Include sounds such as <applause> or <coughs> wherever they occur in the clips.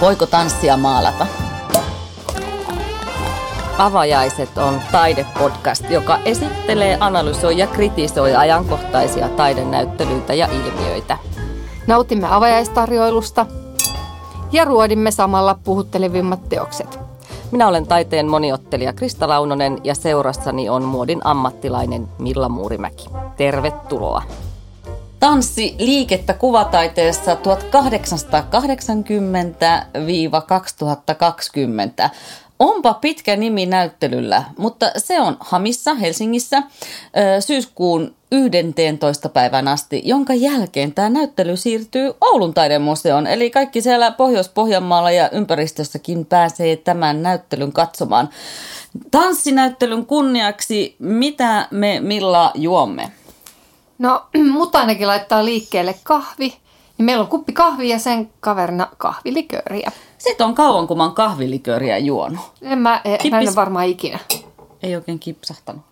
Voiko tanssia maalata? Avajaiset on taidepodcast, joka esittelee, analysoi ja kritisoi ajankohtaisia taidenäyttelyitä ja ilmiöitä. Nautimme avajaistarjoilusta ja ruodimme samalla puhuttelevimmat teokset. Minä olen taiteen moniottelija Krista Launonen ja seurassani on muodin ammattilainen Milla Muurimäki. Tervetuloa! Tanssi liikettä kuvataiteessa 1880-2020. Onpa pitkä nimi näyttelyllä, mutta se on Hamissa Helsingissä syyskuun 11. päivän asti, jonka jälkeen tämä näyttely siirtyy Oulun taidemuseoon. Eli kaikki siellä Pohjois-Pohjanmaalla ja ympäristössäkin pääsee tämän näyttelyn katsomaan. Tanssinäyttelyn kunniaksi, mitä me Milla juomme? No, <clears throat> mutta ainakin laittaa liikkeelle kahvi. Niin meillä on kuppi kahvia ja sen kaverina kahvilikööriä. Sitten on kauan, kun mä oon kahvilikööriä juonut. En mä, Kippis... Eh, mä en varmaan ikinä. Ei oikein kipsahtanut.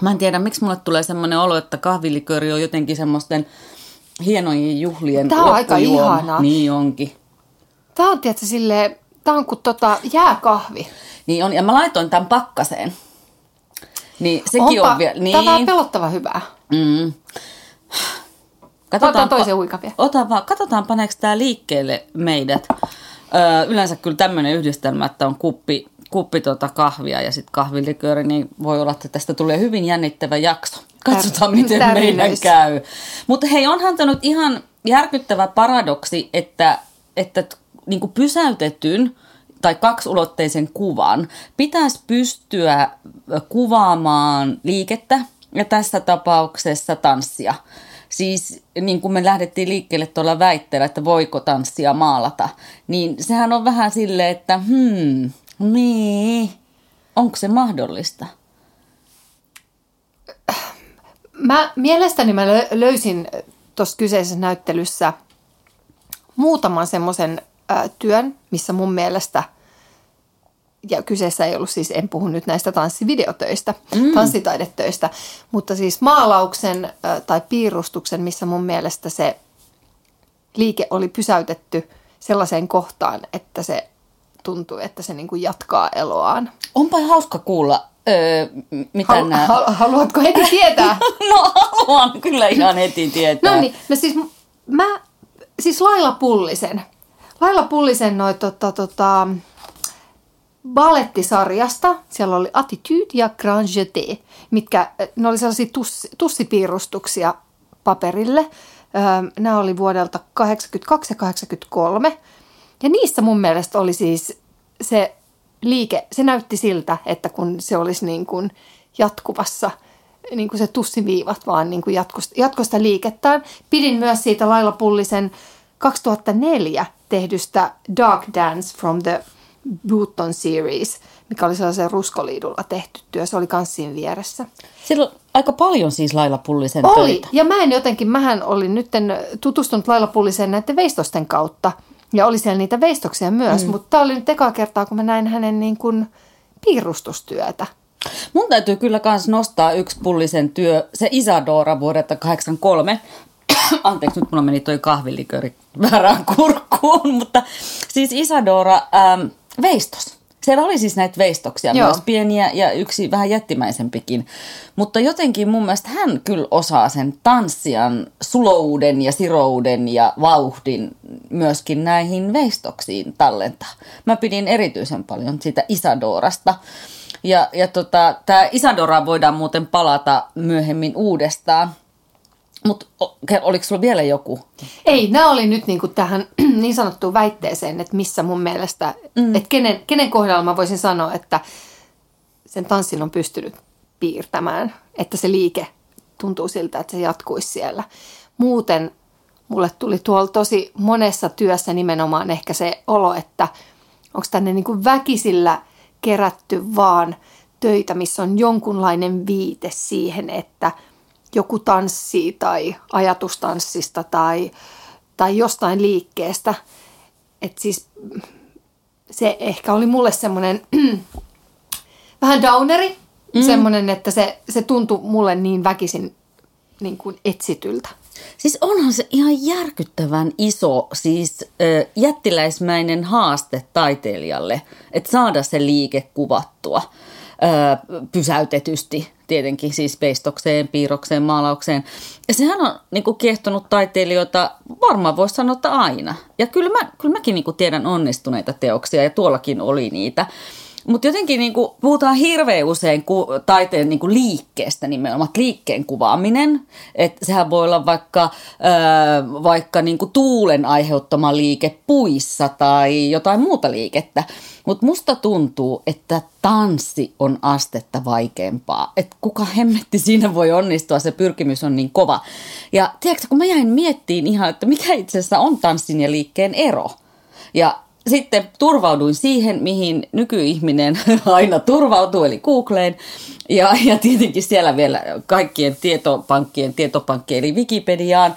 Mä en tiedä, miksi mulle tulee semmoinen olo, että kahvilikööri on jotenkin semmoisten hienojen juhlien Tämä on aika ihanaa. Niin onkin. Tämä on tietysti silleen, tämä on kuin tota jääkahvi. Niin on, ja mä laitoin tämän pakkaseen. Niin sekin Onpa, on vielä. Niin. Tämä on pelottava hyvää. Mm. Katsotaan toisen huikavia. Ota vaan, katsotaan paneeko tämä liikkeelle meidät. Öö, yleensä kyllä tämmöinen yhdistelmä, että on kuppi, kuppi tuota kahvia ja sitten kahvilikööri, niin voi olla, että tästä tulee hyvin jännittävä jakso. Katsotaan, miten Tär- meidän käy. Mutta hei, onhan tämä nyt ihan järkyttävä paradoksi, että, että niin kuin pysäytetyn tai kaksulotteisen kuvan pitäisi pystyä kuvaamaan liikettä ja tässä tapauksessa tanssia. Siis niin kuin me lähdettiin liikkeelle tuolla väitteellä, että voiko tanssia maalata, niin sehän on vähän silleen, että hmm, niin, onko se mahdollista? Mä, mielestäni mä löysin tuossa kyseisessä näyttelyssä muutaman semmoisen työn, missä mun mielestä, ja kyseessä ei ollut siis, en puhu nyt näistä tanssivideotöistä, mm. tanssitaidetöistä, mutta siis maalauksen tai piirustuksen, missä mun mielestä se liike oli pysäytetty sellaiseen kohtaan, että se tuntuu, että se niin kuin jatkaa eloaan. Onpa hauska kuulla, öö, mitä Hal- nämä... Haluatko heti <laughs> tietää? no haluan kyllä ihan heti tietää. no niin, no siis mä, siis Laila Pullisen, Laila Pullisen noin tota, tota, balettisarjasta. Siellä oli Attitude ja Grand Jeté, mitkä ne oli sellaisia tuss, tussipiirustuksia paperille. Öö, nämä oli vuodelta 82 ja 83. Ja niissä mun mielestä oli siis se liike, se näytti siltä, että kun se olisi niin kuin jatkuvassa, niin kuin se tussiviivat vaan niin kuin jatkosta, jatkosta liikettään. Pidin myös siitä Laila Pullisen 2004 tehdystä Dark Dance from the Button Series, mikä oli sellaisen ruskoliidulla tehty työ. Se oli kanssiin vieressä. Siellä on aika paljon siis Laila Pullisen oli. töitä. Ja mä en jotenkin, mähän olin nyt tutustunut Laila Pulliseen näiden veistosten kautta. Ja oli siellä niitä veistoksia myös, mm. mutta tämä oli nyt eka kertaa, kun mä näin hänen niin kuin piirustustyötä. Mun täytyy kyllä myös nostaa yksi pullisen työ, se Isadora vuodelta 83. <coughs> Anteeksi, nyt mulla meni toi kahviliköri väärään kurkkuun, <laughs> mutta siis Isadora ähm, veistos. Siellä oli siis näitä veistoksia Joo. myös pieniä ja yksi vähän jättimäisempikin. Mutta jotenkin mun mielestä hän kyllä osaa sen tanssian sulouden ja sirouden ja vauhdin myöskin näihin veistoksiin tallentaa. Mä pidin erityisen paljon siitä Isadorasta. Ja, ja tota, tämä Isadora voidaan muuten palata myöhemmin uudestaan. Mutta oliko sulla vielä joku? Ei, nämä oli nyt niinku tähän <clears throat> niin sanottuun väitteeseen, että missä mun mielestä, mm. että kenen, kenen kohdalla mä voisin sanoa, että sen tanssin on pystynyt piirtämään, että se liike tuntuu siltä, että se jatkuisi siellä. Muuten mulle tuli tuolla tosi monessa työssä nimenomaan ehkä se olo, että onko tänne niin kuin väkisillä kerätty vaan töitä, missä on jonkunlainen viite siihen, että – joku tanssii tai ajatustanssista tai, tai jostain liikkeestä. Et siis se ehkä oli mulle semmoinen <clears throat> vähän downeri, mm. semmoinen, että se, se tuntui mulle niin väkisin niin kuin etsityltä. Siis onhan se ihan järkyttävän iso, siis ö, jättiläismäinen haaste taiteilijalle, että saada se liike kuvattua pysäytetysti tietenkin siis veistokseen, piirrokseen, maalaukseen. Ja sehän on niin kuin, kiehtonut taiteilijoita, varmaan voisi sanoa, että aina. Ja kyllä, mä, kyllä mäkin niin kuin, tiedän onnistuneita teoksia ja tuollakin oli niitä. Mutta jotenkin niin kuin, puhutaan hirveän usein ku, taiteen niin kuin liikkeestä nimenomaan, liikkeen kuvaaminen. Että sehän voi olla vaikka, ö, vaikka niin kuin tuulen aiheuttama liike puissa tai jotain muuta liikettä. Mutta musta tuntuu, että tanssi on astetta vaikeampaa. Että kuka hemmetti siinä voi onnistua, se pyrkimys on niin kova. Ja tiedätkö, kun mä jäin miettiin ihan, että mikä itse asiassa on tanssin ja liikkeen ero. Ja sitten turvauduin siihen, mihin nykyihminen <laughs> aina turvautuu, eli Googleen. Ja, ja tietenkin siellä vielä kaikkien tietopankkien tietopankki, eli Wikipediaan.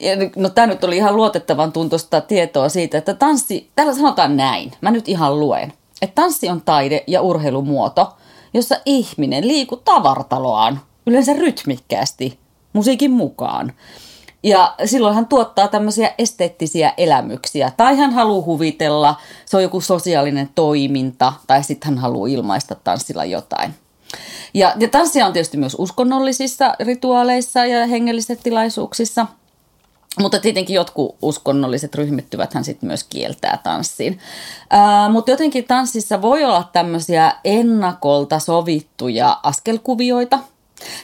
Ja, no tämä nyt oli ihan luotettavan tuntosta tietoa siitä, että tanssi, täällä sanotaan näin, mä nyt ihan luen, että tanssi on taide ja urheilumuoto, jossa ihminen liikuttaa vartaloaan, yleensä rytmikkäästi, musiikin mukaan. Ja silloin hän tuottaa tämmöisiä esteettisiä elämyksiä. Tai hän haluaa huvitella, se on joku sosiaalinen toiminta, tai sitten hän haluaa ilmaista tanssilla jotain. Ja, ja tanssia on tietysti myös uskonnollisissa rituaaleissa ja hengellisissä tilaisuuksissa. Mutta tietenkin jotkut uskonnolliset ryhmittyvät hän sitten myös kieltää tanssiin. Ää, mutta jotenkin tanssissa voi olla tämmöisiä ennakolta sovittuja askelkuvioita –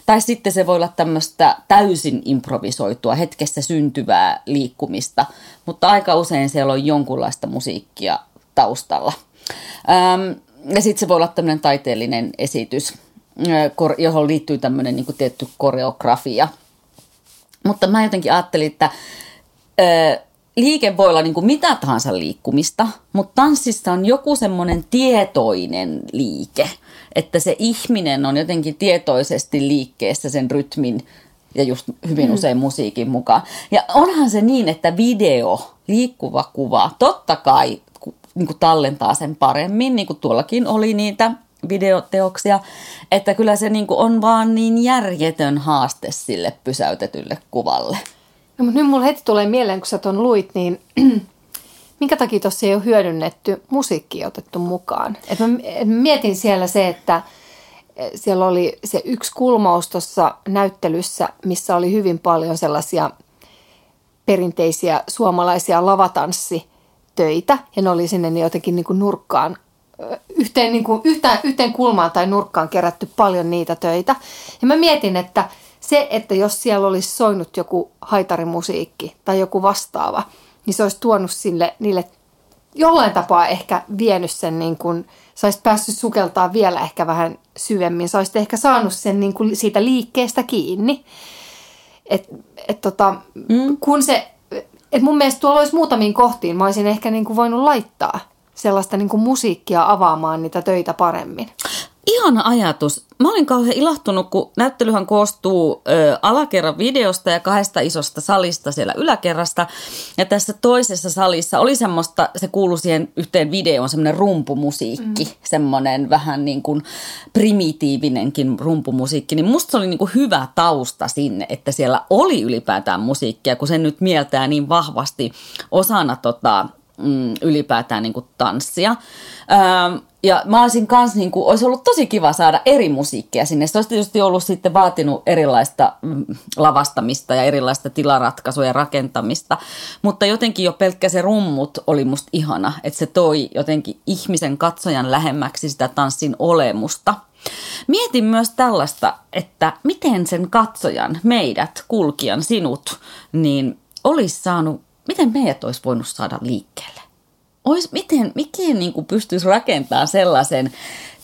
tai sitten se voi olla tämmöistä täysin improvisoitua, hetkessä syntyvää liikkumista, mutta aika usein siellä on jonkunlaista musiikkia taustalla. Ja sitten se voi olla tämmöinen taiteellinen esitys, johon liittyy tämmöinen niin tietty koreografia. Mutta mä jotenkin ajattelin, että liike voi olla niin kuin mitä tahansa liikkumista, mutta tanssissa on joku semmoinen tietoinen liike, että se ihminen on jotenkin tietoisesti liikkeessä sen rytmin ja just hyvin mm. usein musiikin mukaan. Ja onhan se niin, että video, liikkuva kuva, totta kai niin kuin tallentaa sen paremmin, niin kuin tuollakin oli niitä videoteoksia, että kyllä se niin kuin on vaan niin järjetön haaste sille pysäytetylle kuvalle. No, mutta nyt mulle heti tulee mieleen, kun sä ton luit, niin <clears throat> minkä takia tuossa ei ole hyödynnetty musiikkia otettu mukaan? Et mä, et mä mietin siellä se, että e, siellä oli se yksi kulmaus tuossa näyttelyssä, missä oli hyvin paljon sellaisia perinteisiä suomalaisia lavatanssitöitä, ja ne oli sinne jotenkin niin kuin nurkkaan yhteen, niin kuin, yhteen, yhteen kulmaan tai nurkkaan kerätty paljon niitä töitä. Ja mä mietin, että se, että jos siellä olisi soinut joku haitarimusiikki tai joku vastaava, niin se olisi tuonut sille, niille jollain tapaa ehkä vienyt sen, niin kuin, sä olisit päässyt sukeltaa vielä ehkä vähän syvemmin. Sä olisit ehkä saanut sen niin kuin siitä liikkeestä kiinni. Et, et tota, mm. kun se, et mun mielestä tuolla olisi muutamiin kohtiin, mä olisin ehkä niin kuin voinut laittaa sellaista niin kuin musiikkia avaamaan niitä töitä paremmin ihana ajatus. Mä olin kauhean ilahtunut, kun näyttelyhän koostuu ö, alakerran videosta ja kahdesta isosta salista siellä yläkerrasta. Ja tässä toisessa salissa oli semmoista, se kuului siihen yhteen videoon, semmoinen rumpumusiikki, mm. semmoinen vähän niin kuin primitiivinenkin rumpumusiikki. Niin musta se oli niin kuin hyvä tausta sinne, että siellä oli ylipäätään musiikkia, kun se nyt mieltää niin vahvasti osana tota, mm, ylipäätään niin kuin tanssia. Ähm, ja mä olisin kans, niin kuin, olisi ollut tosi kiva saada eri musiikkia sinne. Se olisi tietysti ollut sitten vaatinut erilaista mm, lavastamista ja erilaista tilaratkaisuja ja rakentamista. Mutta jotenkin jo pelkkä se rummut oli musta ihana, että se toi jotenkin ihmisen katsojan lähemmäksi sitä tanssin olemusta. Mietin myös tällaista, että miten sen katsojan, meidät, kulkijan, sinut, niin olisi saanut, miten meidät olisi voinut saada liikkeelle? ois, miten, miten niin kuin pystyisi rakentamaan sellaisen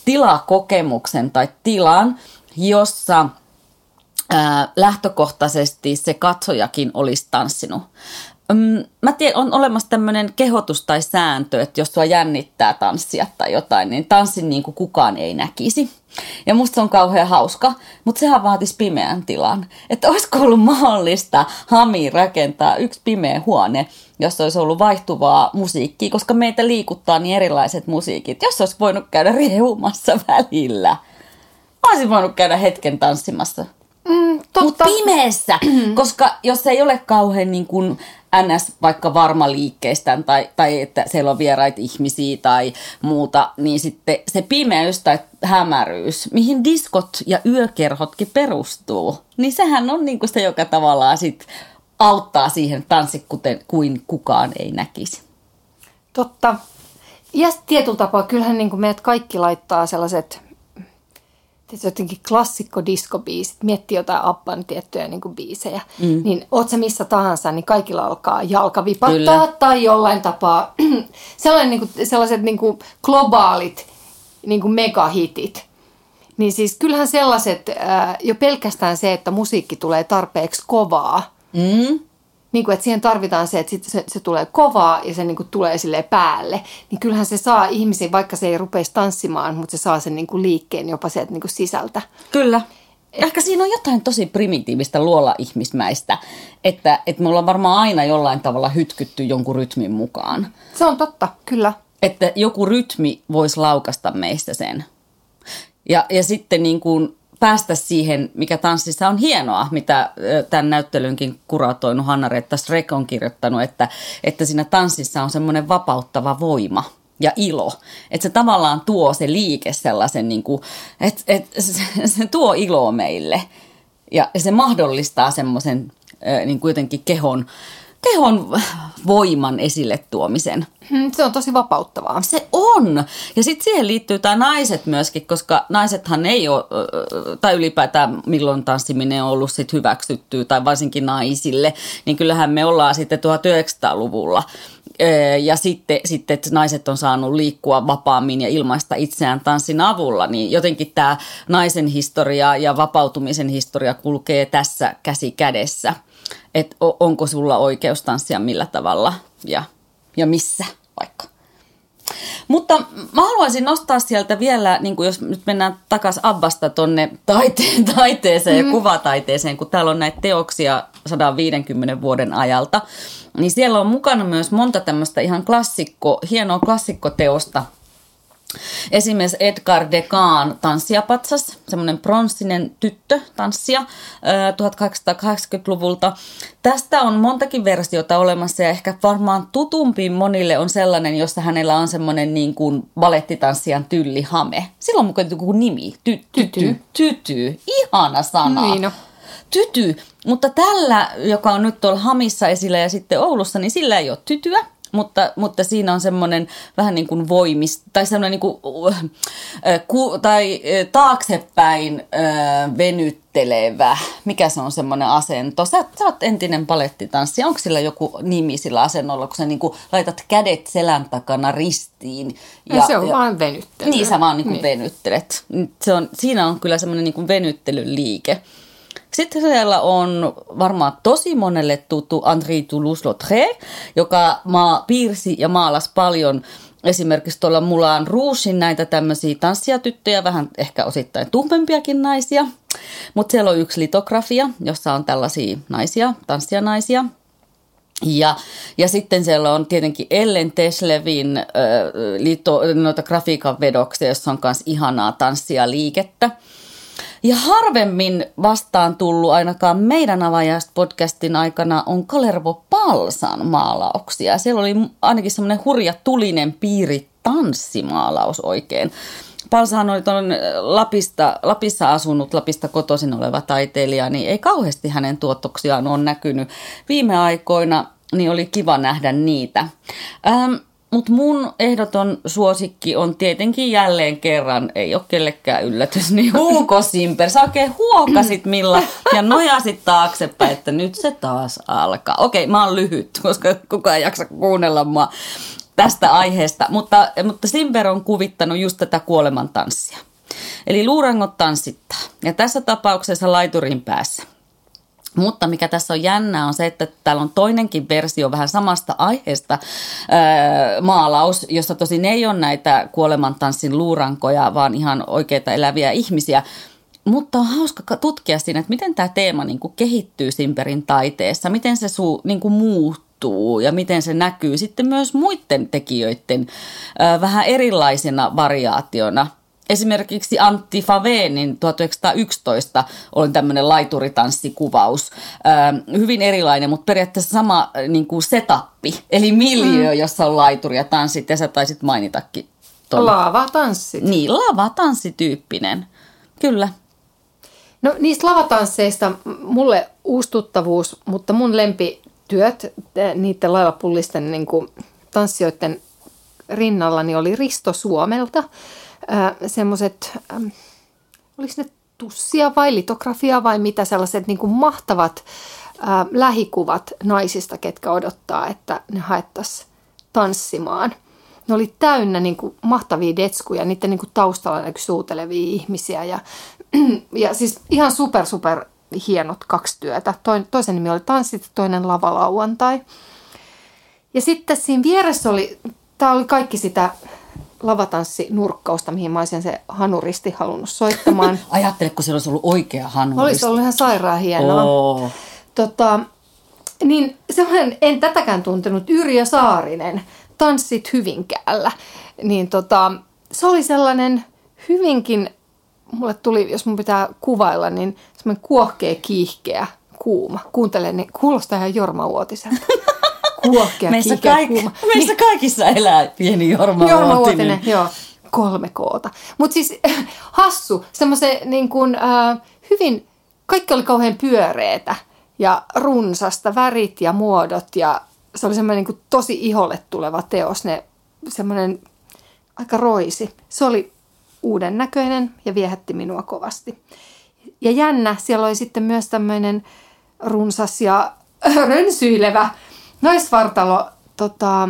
tilakokemuksen tai tilan, jossa ää, lähtökohtaisesti se katsojakin olisi tanssinut. Mä tiedän, on olemassa tämmöinen kehotus tai sääntö, että jos sua jännittää tanssia tai jotain, niin tanssin niin kuin kukaan ei näkisi. Ja musta se on kauhean hauska, mutta sehän vaatisi pimeän tilan. Että olisiko ollut mahdollista Hami rakentaa yksi pimeä huone, jossa olisi ollut vaihtuvaa musiikkia, koska meitä liikuttaa niin erilaiset musiikit. Jos olisi voinut käydä riehumassa välillä. Olisin voinut käydä hetken tanssimassa. Mm. Mutta pimeässä, <clears throat> koska jos ei ole kauhean niin kuin ns. vaikka varma liikkeestään tai, tai että siellä on vieraita ihmisiä tai muuta, niin sitten se pimeys tai hämäryys, mihin diskot ja yökerhotkin perustuu, niin sehän on niin kuin se, joka tavallaan sit auttaa siihen tanssi kuten kuin kukaan ei näkisi. Totta. Ja tietyllä tapaa kyllähän niin kuin meidät kaikki laittaa sellaiset tietysti jotenkin klassikko diskobiisit, miettii jotain Appan tiettyjä niin kuin biisejä, mm. niin oot se missä tahansa, niin kaikilla alkaa jalka vipattaa Kyllä. tai jollain tapaa <clears throat> sellainen, niin kuin, sellaiset niin kuin globaalit niin kuin megahitit. Niin siis kyllähän sellaiset, ää, jo pelkästään se, että musiikki tulee tarpeeksi kovaa, mm niin kuin, että siihen tarvitaan se, että sit se, se tulee kovaa ja se niin kuin tulee sille päälle, niin kyllähän se saa ihmisiä, vaikka se ei rupeisi tanssimaan, mutta se saa sen niin kuin liikkeen jopa sieltä niin kuin sisältä. Kyllä. Ehkä siinä on jotain tosi primitiivistä luolla ihmismäistä, että, että me ollaan varmaan aina jollain tavalla hytkytty jonkun rytmin mukaan. Se on totta, kyllä. Että joku rytmi voisi laukasta meistä sen. Ja, ja sitten niin kuin päästä siihen, mikä tanssissa on hienoa, mitä tämän näyttelynkin kuratoinut Hanna-Reetta Strek on kirjoittanut, että, että siinä tanssissa on semmoinen vapauttava voima ja ilo. Että se tavallaan tuo se liike sellaisen, niin kuin, että, että se, se tuo iloa meille ja se mahdollistaa semmoisen niin kuin jotenkin kehon, kehon voiman esille tuomisen. Hmm, se on tosi vapauttavaa. Se on. Ja sitten siihen liittyy tämä naiset myöskin, koska naisethan ei ole, tai ylipäätään milloin tanssiminen on ollut sit hyväksyttyä, tai varsinkin naisille, niin kyllähän me ollaan sitten 1900-luvulla. Ja sitten, sitten että naiset on saanut liikkua vapaammin ja ilmaista itseään tanssin avulla, niin jotenkin tämä naisen historia ja vapautumisen historia kulkee tässä käsi kädessä että onko sulla oikeus tanssia millä tavalla ja, ja missä vaikka. Mutta mä haluaisin nostaa sieltä vielä, niin kuin jos nyt mennään takaisin Abbasta tonne taiteen, <laughs> taiteeseen mm. ja kuvataiteeseen, kun täällä on näitä teoksia 150 vuoden ajalta, niin siellä on mukana myös monta tämmöistä ihan klassikko, hienoa klassikkoteosta – Esimerkiksi Edgar Degan tanssiapatsas, semmoinen pronssinen tyttö tanssia 1880-luvulta. Tästä on montakin versiota olemassa ja ehkä varmaan tutumpi monille on sellainen, jossa hänellä on semmoinen niin kuin balettitanssijan tyllihame. Sillä on mukaan joku nimi, ty, tyty, tyty, ihana sana. Niin no. Tyty, mutta tällä, joka on nyt tuolla Hamissa esillä ja sitten Oulussa, niin sillä ei ole tytyä mutta, mutta siinä on semmoinen vähän niin kuin voimis, tai semmoinen niin kuin, äh, ku, tai äh, taaksepäin äh, venyttelevä, mikä se on semmoinen asento. Sä, sä oot entinen palettitanssi, onko sillä joku nimi sillä asennolla, kun sä niin kuin laitat kädet selän takana ristiin? Ja, ja se on ja, vaan venyttely. Niin, sä vaan niin kuin niin. venyttelet. Se on, siinä on kyllä semmoinen niin kuin venyttelyn liike. Sitten siellä on varmaan tosi monelle tuttu André Toulouse-Lautrec, joka maa, piirsi ja maalasi paljon esimerkiksi tuolla Mulaan Ruusin näitä tämmöisiä tanssijatyttöjä, vähän ehkä osittain tuhmempiakin naisia. Mutta siellä on yksi litografia, jossa on tällaisia naisia, tanssijanaisia. Ja, ja sitten siellä on tietenkin Ellen Teslevin äh, lito, noita grafiikan vedoksia, jossa on myös ihanaa tanssia liikettä. Ja harvemmin vastaan tullut ainakaan meidän avajaist-podcastin aikana on Kalervo Palsan maalauksia. Siellä oli ainakin semmoinen hurja tulinen piiri tanssimaalaus oikein. Palsahan oli tuon Lapista, Lapissa asunut, Lapista kotoisin oleva taiteilija, niin ei kauheasti hänen tuotoksiaan ole näkynyt viime aikoina, niin oli kiva nähdä niitä. Ähm, mutta mun ehdoton suosikki on tietenkin jälleen kerran, ei ole kellekään yllätys, niin Hugo Simper. Sä oikein huokasit Milla ja nojasit taaksepäin, että nyt se taas alkaa. Okei, mä oon lyhyt, koska kukaan ei jaksa kuunnella mua tästä aiheesta. Mutta, mutta Simper on kuvittanut just tätä kuolemantanssia. Eli luurangot tanssittaa. Ja tässä tapauksessa laiturin päässä. Mutta mikä tässä on jännää on se, että täällä on toinenkin versio vähän samasta aiheesta. Ää, maalaus, jossa tosin ei ole näitä kuolemantanssin luurankoja, vaan ihan oikeita eläviä ihmisiä. Mutta on hauska tutkia siinä, että miten tämä teema niin kuin kehittyy Simperin taiteessa, miten se suu, niin kuin muuttuu ja miten se näkyy sitten myös muiden tekijöiden ää, vähän erilaisena variaationa – esimerkiksi Antti Faveenin 1911 oli tämmöinen laituritanssikuvaus. Ö, hyvin erilainen, mutta periaatteessa sama niin kuin setappi, eli miljö, mm. jossa on laituri ja tanssit, ja sä taisit mainitakin. Ton. Lava-tanssit. Niin, lava-tanssityyppinen, kyllä. No niistä lavatansseista mulle uustuttavuus, mutta mun lempityöt niiden laivapullisten niin kuin, tanssijoiden rinnalla niin oli Risto Suomelta. Semmoiset, äh, oliko ne tussia vai litografia vai mitä sellaiset niin kuin mahtavat äh, lähikuvat naisista, ketkä odottaa, että ne haettaisiin tanssimaan. Ne oli täynnä niin kuin, mahtavia detskuja, niiden niin kuin, taustalla näkyi suutelevia ihmisiä ja, <clears throat> ja siis ihan super super hienot kaksi työtä. Toisen nimi oli Tanssit, toinen Lavalauantai. Ja sitten siinä vieressä oli, tämä oli kaikki sitä lavatanssинurkkausta, mihin mä olisin se hanuristi halunnut soittamaan. <laughs> Ajattele, kun se olisi ollut oikea hanuristi. Olisi ollut ihan sairaan hienoa. Oh. Tota, niin sellainen, en tätäkään tuntenut, Yrjö Saarinen, Tanssit Hyvinkäällä. Niin tota, se oli sellainen hyvinkin, mulle tuli, jos mun pitää kuvailla, niin semmoinen kuohkea, kiihkeä, kuuma. Kuuntele, niin kuulostaa ihan Jorma Uotiselta. <laughs> kuohkea, meissä, kaik- kuuma. <laughs> meissä niin. kaikissa elää pieni Jorma, Jorma Uotinen. Uotinen joo, kolme koota. Mutta siis <laughs> hassu, semmoisen niin kuin, äh, hyvin, kaikki oli kauhean pyöreitä ja runsasta, värit ja muodot ja se oli semmoinen niin tosi iholle tuleva teos, ne semmoinen aika roisi. Se oli uuden näköinen ja viehätti minua kovasti. Ja jännä, siellä oli sitten myös tämmöinen runsas ja <laughs> rönsyilevä naisvartalo, tota,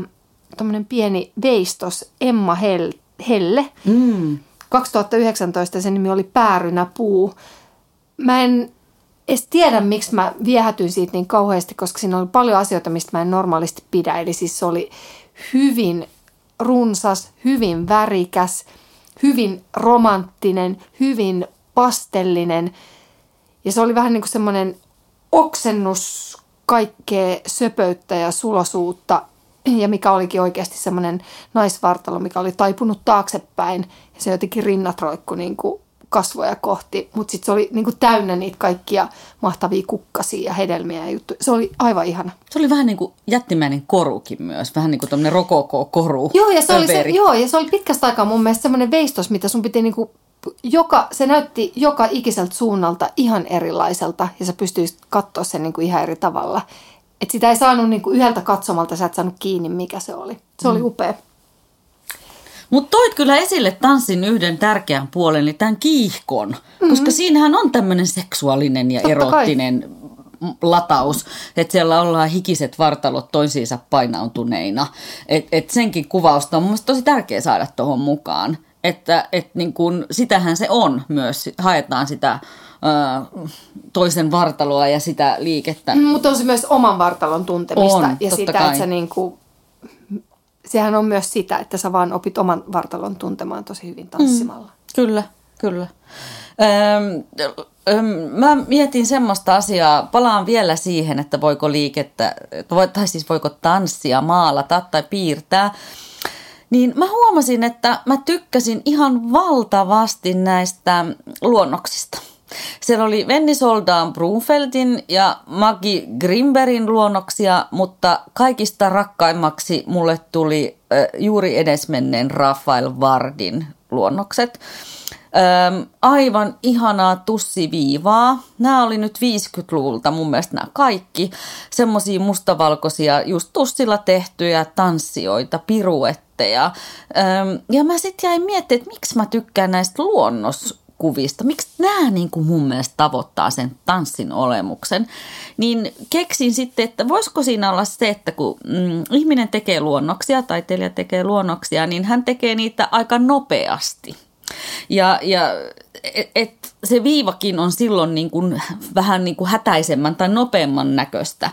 pieni veistos, Emma Hel- Helle. Mm. 2019 sen nimi oli Päärynä puu. Mä en edes tiedä, miksi mä viehätyin siitä niin kauheasti, koska siinä oli paljon asioita, mistä mä en normaalisti pidä. Eli siis se oli hyvin runsas, hyvin värikäs, hyvin romanttinen, hyvin pastellinen. Ja se oli vähän niin kuin semmoinen oksennus kaikkea söpöyttä ja sulosuutta ja mikä olikin oikeasti semmoinen naisvartalo, mikä oli taipunut taaksepäin ja se jotenkin rinnat roikku niin kuin kasvoja kohti, mutta sitten se oli niin kuin täynnä niitä kaikkia mahtavia kukkasia ja hedelmiä ja juttuja. Se oli aivan ihana. Se oli vähän niin kuin jättimäinen korukin myös, vähän niin kuin tämmöinen rokoko-koru. Joo ja, se oli se, joo, ja se oli pitkästä aikaa mun mielestä semmoinen veistos, mitä sun piti niin kuin joka, se näytti joka ikiseltä suunnalta ihan erilaiselta ja sä pystyisit katsoa sen niin kuin ihan eri tavalla. Et sitä ei saanut niin kuin yhdeltä katsomalta, sä et saanut kiinni, mikä se oli. Se mm. oli upea. Mutta toit kyllä esille tanssin yhden tärkeän puolen, eli tämän kiihkon, mm-hmm. koska siinähän on tämmöinen seksuaalinen ja Totta erottinen kai. lataus, että siellä ollaan hikiset vartalot toisiinsa painautuneina. Et, et senkin kuvausta on mun tosi tärkeä saada tuohon mukaan että et niin kun, sitähän se on myös, haetaan sitä toisen vartaloa ja sitä liikettä. Mm, mutta on se myös oman vartalon tuntemista on, ja sitä, kai. että sä niin kuin, sehän on myös sitä, että sä vaan opit oman vartalon tuntemaan tosi hyvin tanssimalla. Mm, kyllä, kyllä. Öm, mä mietin semmoista asiaa, palaan vielä siihen, että voiko liikettä, tai siis voiko tanssia maalata tai piirtää niin mä huomasin, että mä tykkäsin ihan valtavasti näistä luonnoksista. Siellä oli Venni Soldaan Brunfeldin ja Magi Grimberin luonnoksia, mutta kaikista rakkaimmaksi mulle tuli juuri edesmenneen Rafael Vardin luonnokset. Ähm, aivan ihanaa tussiviivaa. Nämä oli nyt 50-luvulta mun mielestä nämä kaikki. Semmoisia mustavalkoisia, just tussilla tehtyjä tanssioita, piruetteja. Ähm, ja mä sitten jäin miettimään, että miksi mä tykkään näistä luonnoskuvista, miksi nämä niin kuin mun mielestä tavoittaa sen tanssin olemuksen, niin keksin sitten, että voisiko siinä olla se, että kun mm, ihminen tekee luonnoksia, taiteilija tekee luonnoksia, niin hän tekee niitä aika nopeasti – ja, ja et, et se viivakin on silloin niin kuin, vähän niin kuin hätäisemmän tai nopeamman näköistä.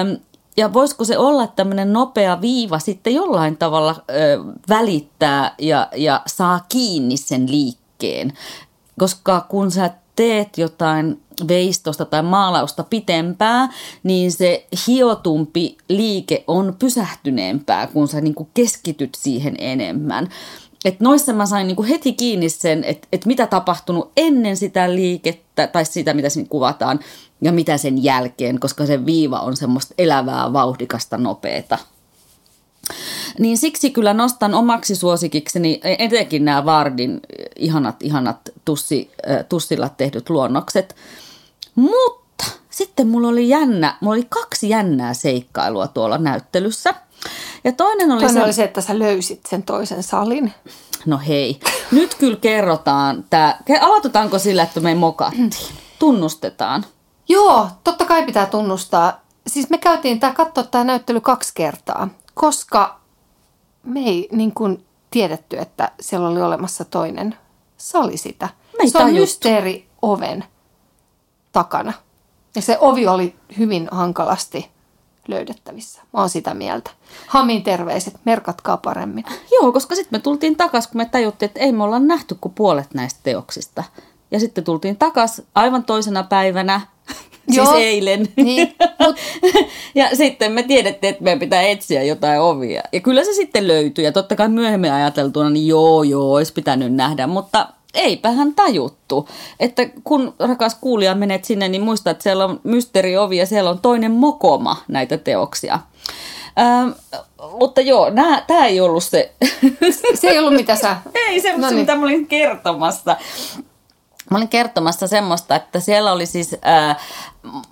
Öm, ja voisiko se olla tämmöinen nopea viiva sitten jollain tavalla ö, välittää ja, ja saa kiinni sen liikkeen? Koska kun sä teet jotain veistosta tai maalausta pitempää, niin se hiotumpi liike on pysähtyneempää, kun sä niin keskityt siihen enemmän. Että noissa mä sain niinku heti kiinni sen, että, että mitä tapahtunut ennen sitä liikettä tai sitä, mitä siinä kuvataan ja mitä sen jälkeen, koska se viiva on semmoista elävää, vauhdikasta, nopeeta. Niin siksi kyllä nostan omaksi suosikikseni etenkin nämä Vardin ihanat, ihanat tussi, tussilla tehdyt luonnokset. Mutta sitten mulla oli jännä, mulla oli kaksi jännää seikkailua tuolla näyttelyssä. Ja toinen oli, toinen se, oli se, että sä löysit sen toisen salin. No hei, nyt kyllä kerrotaan, tää, aloitetaanko sillä, että me mokattiin, tunnustetaan. Joo, totta kai pitää tunnustaa. Siis me käytiin tämä katsoa tämä näyttely kaksi kertaa, koska me ei niin kuin tiedetty, että siellä oli olemassa toinen sali sitä. Me se on mysteeri oven takana. Ja se ovi oli hyvin hankalasti löydettävissä. Mä oon sitä mieltä. Hamin terveiset, merkatkaa paremmin. Joo, koska sitten me tultiin takaisin, kun me tajuttiin, että ei me olla nähty kuin puolet näistä teoksista. Ja sitten tultiin takaisin aivan toisena päivänä, <laughs> siis Joo. eilen. Niin, mut- <laughs> ja sitten me tiedettiin, että meidän pitää etsiä jotain ovia. Ja kyllä se sitten löytyi. Ja totta kai myöhemmin ajateltuna, niin joo, joo, olisi pitänyt nähdä. Mutta eipähän tajuttu, että kun rakas kuulija menet sinne, niin muista, että siellä on mysteeriovi ja siellä on toinen mokoma näitä teoksia. Ähm, mutta joo, tämä ei ollut se <laughs> se ei ollut mitä sä... ei se, No no niin. mitä mä olin kertomassa. Mä olin kertomassa semmoista, että siellä oli siis äh,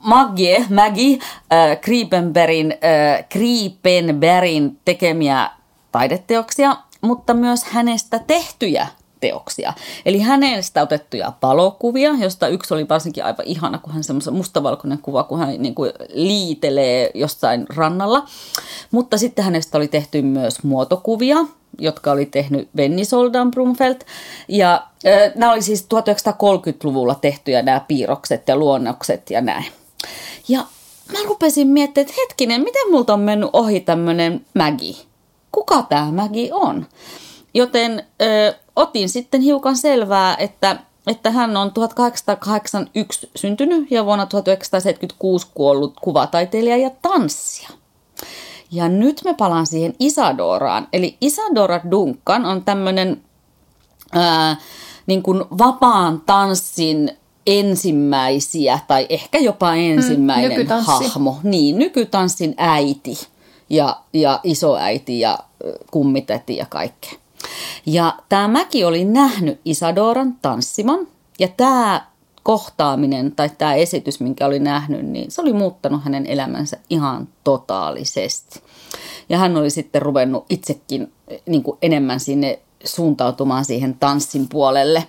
Maggie, Maggie äh, Kriepenbergin, äh, Kriepenbergin tekemiä taideteoksia, mutta myös hänestä tehtyjä teoksia. Eli hänestä otettuja valokuvia, josta yksi oli varsinkin aivan ihana, kun hän semmoisen mustavalkoinen kuva, kun hän niin kuin liitelee jossain rannalla. Mutta sitten hänestä oli tehty myös muotokuvia, jotka oli tehnyt Benny Soldan Brumfeld. Ja äh, nämä oli siis 1930-luvulla tehtyjä nämä piirrokset ja luonnokset ja näin. Ja mä rupesin miettimään, että hetkinen, miten multa on mennyt ohi tämmöinen Maggie? Kuka tämä Maggie on? Joten ö, otin sitten hiukan selvää, että, että hän on 1881 syntynyt ja vuonna 1976 kuollut kuvataiteilija ja tanssija. Ja nyt me palaan siihen Isadoraan. Eli Isadora Duncan on tämmöinen niin kuin vapaan tanssin ensimmäisiä tai ehkä jopa ensimmäinen nykytanssi. hahmo. Niin, nykytanssin äiti ja, ja isoäiti ja kummitäti ja kaikkea. Ja tämä Mäki oli nähnyt Isadoran tanssiman ja tämä kohtaaminen tai tämä esitys, minkä oli nähnyt, niin se oli muuttanut hänen elämänsä ihan totaalisesti. Ja hän oli sitten ruvennut itsekin eh, niin kuin enemmän sinne suuntautumaan siihen tanssin puolelle.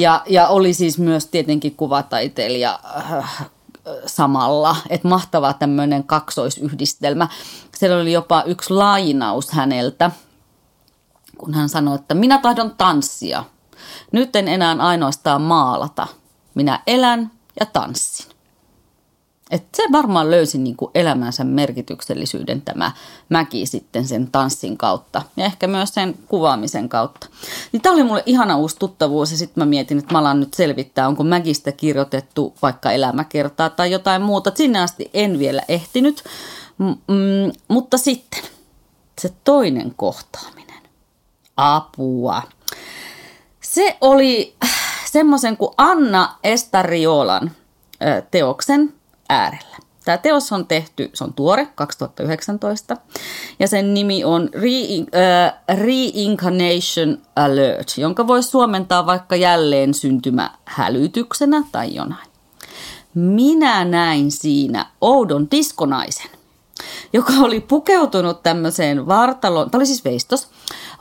Ja, ja oli siis myös tietenkin kuvataiteilija äh, samalla. Että mahtava tämmöinen kaksoisyhdistelmä. Siellä oli jopa yksi lainaus häneltä, kun hän sanoi, että minä tahdon tanssia. Nyt en enää ainoastaan maalata. Minä elän ja tanssin. Et se varmaan löysi niin kuin elämänsä merkityksellisyyden tämä Mäki sitten sen tanssin kautta ja ehkä myös sen kuvaamisen kautta. Niin tämä oli mulle ihana uusi tuttavuus ja sitten mä mietin, että mä alan nyt selvittää, onko Mäkistä kirjoitettu vaikka elämäkertaa tai jotain muuta. Sinne asti en vielä ehtinyt, M- mm, mutta sitten se toinen kohtaaminen. Apua. Se oli semmoisen kuin Anna Estariolan teoksen äärellä. Tämä teos on tehty, se on tuore, 2019, ja sen nimi on Re- äh, Reincarnation Alert, jonka voisi suomentaa vaikka jälleen syntymä hälytyksenä tai jonain. Minä näin siinä oudon diskonaisen, joka oli pukeutunut tämmöiseen vartalon, tämä oli siis veistos,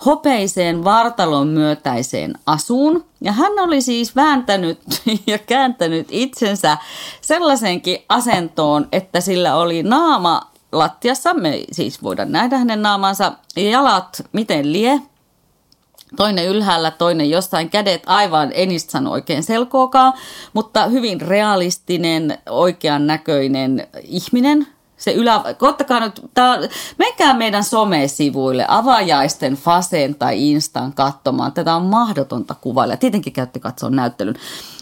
hopeiseen vartalon myötäiseen asuun. Ja hän oli siis vääntänyt <laughs> ja kääntänyt itsensä sellaisenkin asentoon, että sillä oli naama lattiassa, me ei siis voida nähdä hänen naamansa, ja jalat miten lie, toinen ylhäällä, toinen jossain, kädet aivan, en niistä sano oikein selkoakaan, mutta hyvin realistinen, oikean näköinen ihminen. Se ylä, koittakaa nyt, tää, menkää meidän somesivuille, avajaisten, Faseen tai Instan katsomaan. Tätä on mahdotonta kuvailla. Tietenkin käytte katsoa näyttelyn.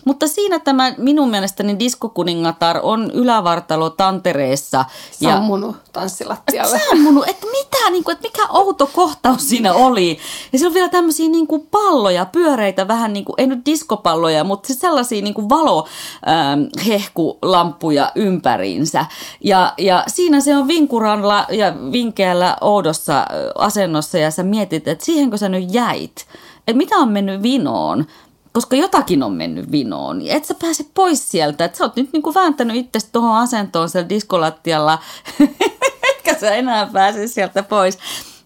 Mutta siinä tämä minun mielestäni diskokuningatar on ylävartalo tantereessa. Sammunut tanssilattialle. Sammunut, että mit, mitä, niin kuin, että mikä outo kohtaus siinä oli. Ja siellä on vielä tämmöisiä niin kuin palloja, pyöreitä, vähän niin kuin, ei nyt diskopalloja, mutta siis sellaisia niin kuin valohehkulampuja ympäriinsä. Ja, ja siinä se on vinkuralla ja vinkeällä oudossa asennossa ja sä mietit, että siihenkö sä nyt jäit. Että mitä on mennyt vinoon? Koska jotakin on mennyt vinoon, niin et sä pääse pois sieltä. Että sä oot nyt niinku vääntänyt itse tuohon asentoon siellä diskolattialla, <laughs> etkä sä enää pääse sieltä pois.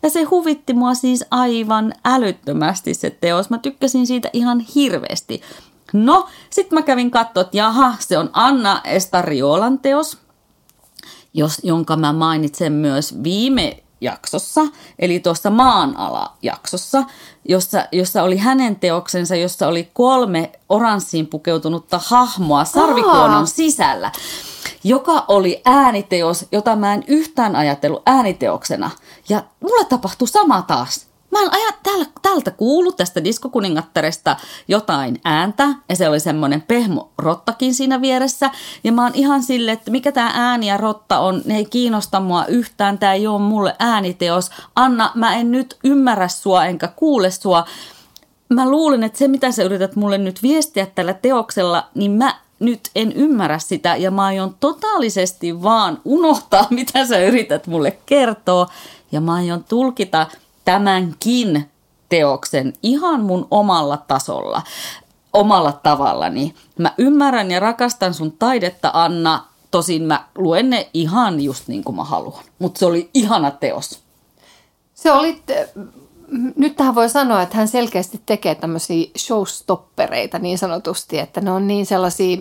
Ja se huvitti mua siis aivan älyttömästi se teos. Mä tykkäsin siitä ihan hirveästi. No, sitten mä kävin katsoa, että jaha, se on Anna Estariolan teos, jos, jonka mä mainitsen myös viime jaksossa, eli tuossa maanala-jaksossa, jossa, jossa oli hänen teoksensa, jossa oli kolme oranssiin pukeutunutta hahmoa sarvikuonon sisällä, joka oli ääniteos, jota mä en yhtään ajatellut ääniteoksena. Ja mulle tapahtui sama taas. Mä en ajat, täällä, täältä kuulu tästä diskokuningattaresta jotain ääntä, ja se oli semmoinen pehmo rottakin siinä vieressä. Ja mä oon ihan sille, että mikä tämä ääni ja rotta on, ne ei kiinnosta mua yhtään, tämä ei ole mulle ääniteos. Anna, mä en nyt ymmärrä sua enkä kuule sua. Mä luulen, että se mitä sä yrität mulle nyt viestiä tällä teoksella, niin mä nyt en ymmärrä sitä ja mä aion totaalisesti vaan unohtaa, <laughs> mitä sä yrität mulle kertoa. Ja mä aion tulkita tämänkin teoksen ihan mun omalla tasolla, omalla tavallani. Mä ymmärrän ja rakastan sun taidetta, Anna. Tosin mä luen ne ihan just niin kuin mä haluan. Mutta se oli ihana teos. Se oli, nyt tähän voi sanoa, että hän selkeästi tekee tämmöisiä showstoppereita niin sanotusti, että ne on niin sellaisia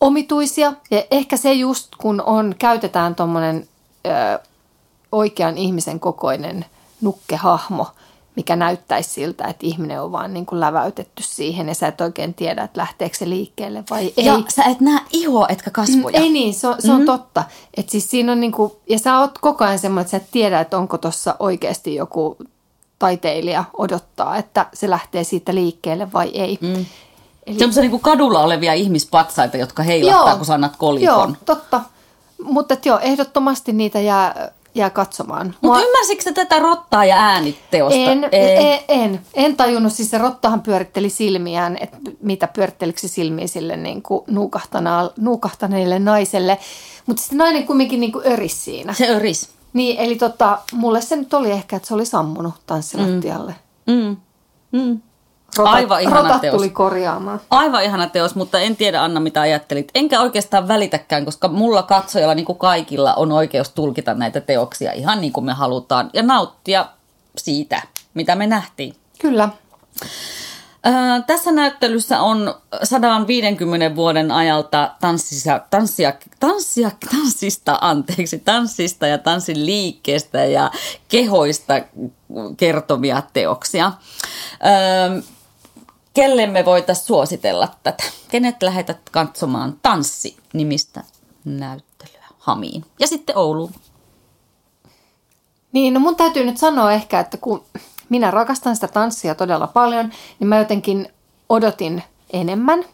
omituisia. Ja ehkä se just, kun on, käytetään tuommoinen oikean ihmisen kokoinen nukkehahmo, mikä näyttäisi siltä, että ihminen on vaan niin kuin läväytetty siihen ja sä et oikein tiedä, että lähteekö se liikkeelle vai ei. Ja sä et näe ihoa etkä kasvoja. Mm, ei niin, se on, se on mm-hmm. totta. Että siis siinä on niin kuin, ja sä oot koko ajan semmoinen, että sä et tiedä, että onko tuossa oikeasti joku taiteilija odottaa, että se lähtee siitä liikkeelle vai ei. Mm. Eli... Semmoisia niin kadulla olevia ihmispatsaita, jotka heilahtaa, joo, kun sä annat kolikon. Joo, totta. Mutta joo, ehdottomasti niitä jää jää katsomaan. Mutta Mua... ymmärsitkö tätä rottaa ja äänitteosta? En, en, en, en tajunnut. Siis se rottahan pyöritteli silmiään, että mitä pyörittelikö se silmiä sille niin kuin nuukahtaneelle naiselle. Mutta sitten nainen kumminkin niin kuin öris siinä. Se öris. Niin, eli tota, mulle se nyt oli ehkä, että se oli sammunut tanssilattialle. Mm. Mm. Mm. Rotat, Aivan ihana rotat teos. tuli korjaamaan. Aivan ihana teos, mutta en tiedä Anna mitä ajattelit. Enkä oikeastaan välitäkään, koska mulla katsojalla niin kuin kaikilla on oikeus tulkita näitä teoksia ihan niin kuin me halutaan ja nauttia siitä, mitä me nähtiin. Kyllä. Äh, tässä näyttelyssä on 150 vuoden ajalta tanssissa, tanssia, tanssia, tanssista, anteeksi, tanssista ja tanssin liikkeestä ja kehoista kertovia teoksia. Äh, kelle me voitaisiin suositella tätä? Kenet lähetät katsomaan Tanssi-nimistä näyttelyä Hamiin ja sitten Ouluun? Niin, no mun täytyy nyt sanoa ehkä, että kun minä rakastan sitä tanssia todella paljon, niin mä jotenkin odotin enemmän.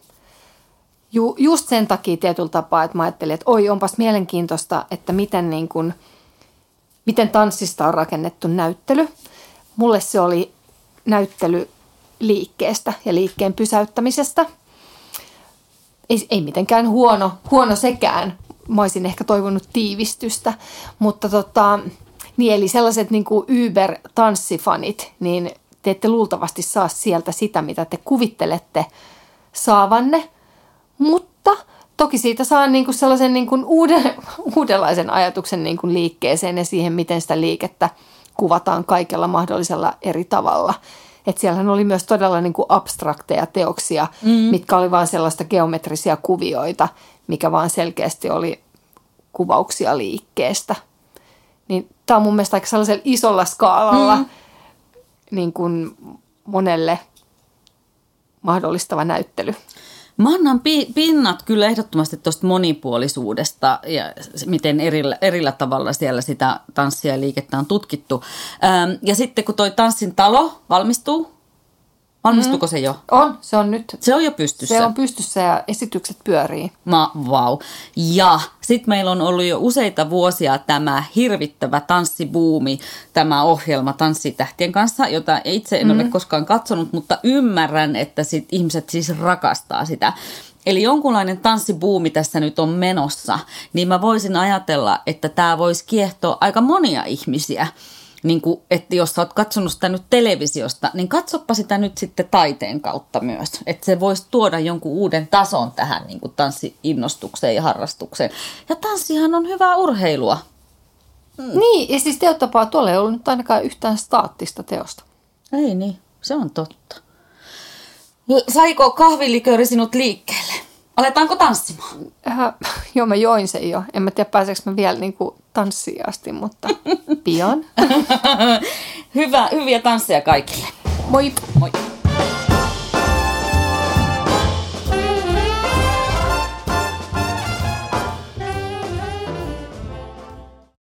Ju, just sen takia tietyllä tapaa, että mä ajattelin, että oi, onpas mielenkiintoista, että miten, niin kun, miten tanssista on rakennettu näyttely. Mulle se oli näyttely liikkeestä ja liikkeen pysäyttämisestä. Ei, ei mitenkään huono, huono sekään. Mä olisin ehkä toivonut tiivistystä, mutta tota, niin eli sellaiset niin kuin Uber-tanssifanit, niin te ette luultavasti saa sieltä sitä, mitä te kuvittelette saavanne, mutta toki siitä saa niin kuin sellaisen niin kuin uuden, <laughs> uudenlaisen ajatuksen niin kuin liikkeeseen ja siihen, miten sitä liikettä kuvataan kaikella mahdollisella eri tavalla. Että siellähän oli myös todella niin kuin abstrakteja teoksia, mm. mitkä oli vain sellaista geometrisia kuvioita, mikä vaan selkeästi oli kuvauksia liikkeestä. Niin tämä on mun mielestä aika sellaisella isolla skaalalla mm. niin kuin monelle mahdollistava näyttely. Mä annan pinnat kyllä ehdottomasti tuosta monipuolisuudesta ja miten erillä, erillä tavalla siellä sitä tanssia ja liikettä on tutkittu. Ähm, ja sitten kun toi Tanssin talo valmistuu, Valmistuko mm. se jo? On, se on nyt. Se on jo pystyssä. Se on pystyssä ja esitykset pyörii. Ma, wow. Ja sitten meillä on ollut jo useita vuosia tämä hirvittävä tanssibuumi, tämä ohjelma Tanssitähtien kanssa, jota itse en mm. ole koskaan katsonut, mutta ymmärrän, että sit ihmiset siis rakastaa sitä. Eli jonkunlainen tanssibuumi tässä nyt on menossa, niin mä voisin ajatella, että tämä voisi kiehtoa aika monia ihmisiä. Niin kuin, että jos sä oot katsonut sitä nyt televisiosta, niin katsoppa sitä nyt sitten taiteen kautta myös. Että se voisi tuoda jonkun uuden tason tähän niin kuin tanssi-innostukseen ja harrastukseen. Ja tanssihan on hyvää urheilua. Mm. Niin, ja siis teottapaa tuolla ei ollut nyt ainakaan yhtään staattista teosta. Ei niin, se on totta. Saiko kahvilikööri sinut liikkeelle? Aletaanko tanssimaan? Äh, <laughs> joo, mä join sen jo. En mä tiedä, pääseekö mä vielä niin kuin tanssiin asti, mutta <laughs> pian. Hyvä, hyviä tansseja kaikille. Moi! Moi!